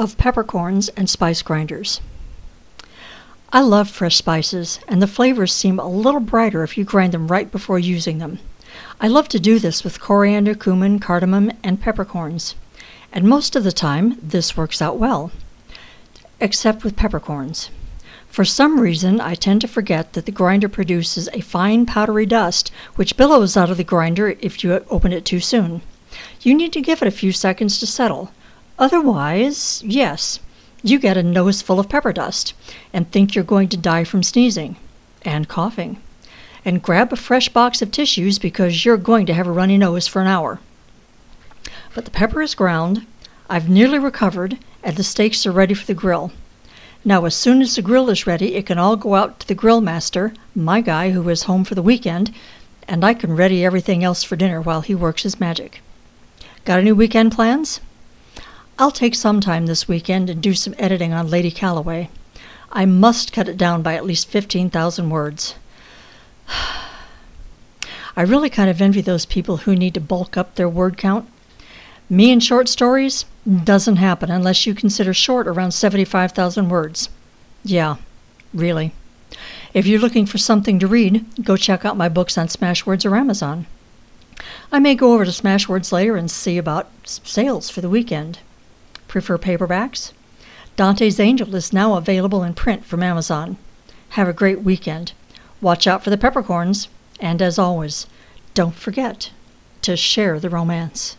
of peppercorns and spice grinders. I love fresh spices, and the flavors seem a little brighter if you grind them right before using them. I love to do this with coriander, cumin, cardamom, and peppercorns, and most of the time this works out well, except with peppercorns. For some reason, I tend to forget that the grinder produces a fine powdery dust which billows out of the grinder if you open it too soon. You need to give it a few seconds to settle. Otherwise, yes, you get a nose full of pepper dust and think you're going to die from sneezing and coughing. And grab a fresh box of tissues because you're going to have a runny nose for an hour. But the pepper is ground, I've nearly recovered, and the steaks are ready for the grill. Now, as soon as the grill is ready, it can all go out to the grill master, my guy who is home for the weekend, and I can ready everything else for dinner while he works his magic. Got any weekend plans? I'll take some time this weekend and do some editing on Lady Calloway. I must cut it down by at least 15,000 words. I really kind of envy those people who need to bulk up their word count. Me and short stories doesn't happen unless you consider short around 75,000 words. Yeah, really. If you're looking for something to read, go check out my books on Smashwords or Amazon. I may go over to Smashwords later and see about sales for the weekend. Prefer paperbacks? Dante's Angel is now available in print from Amazon. Have a great weekend. Watch out for the peppercorns, and as always, don't forget to share the romance.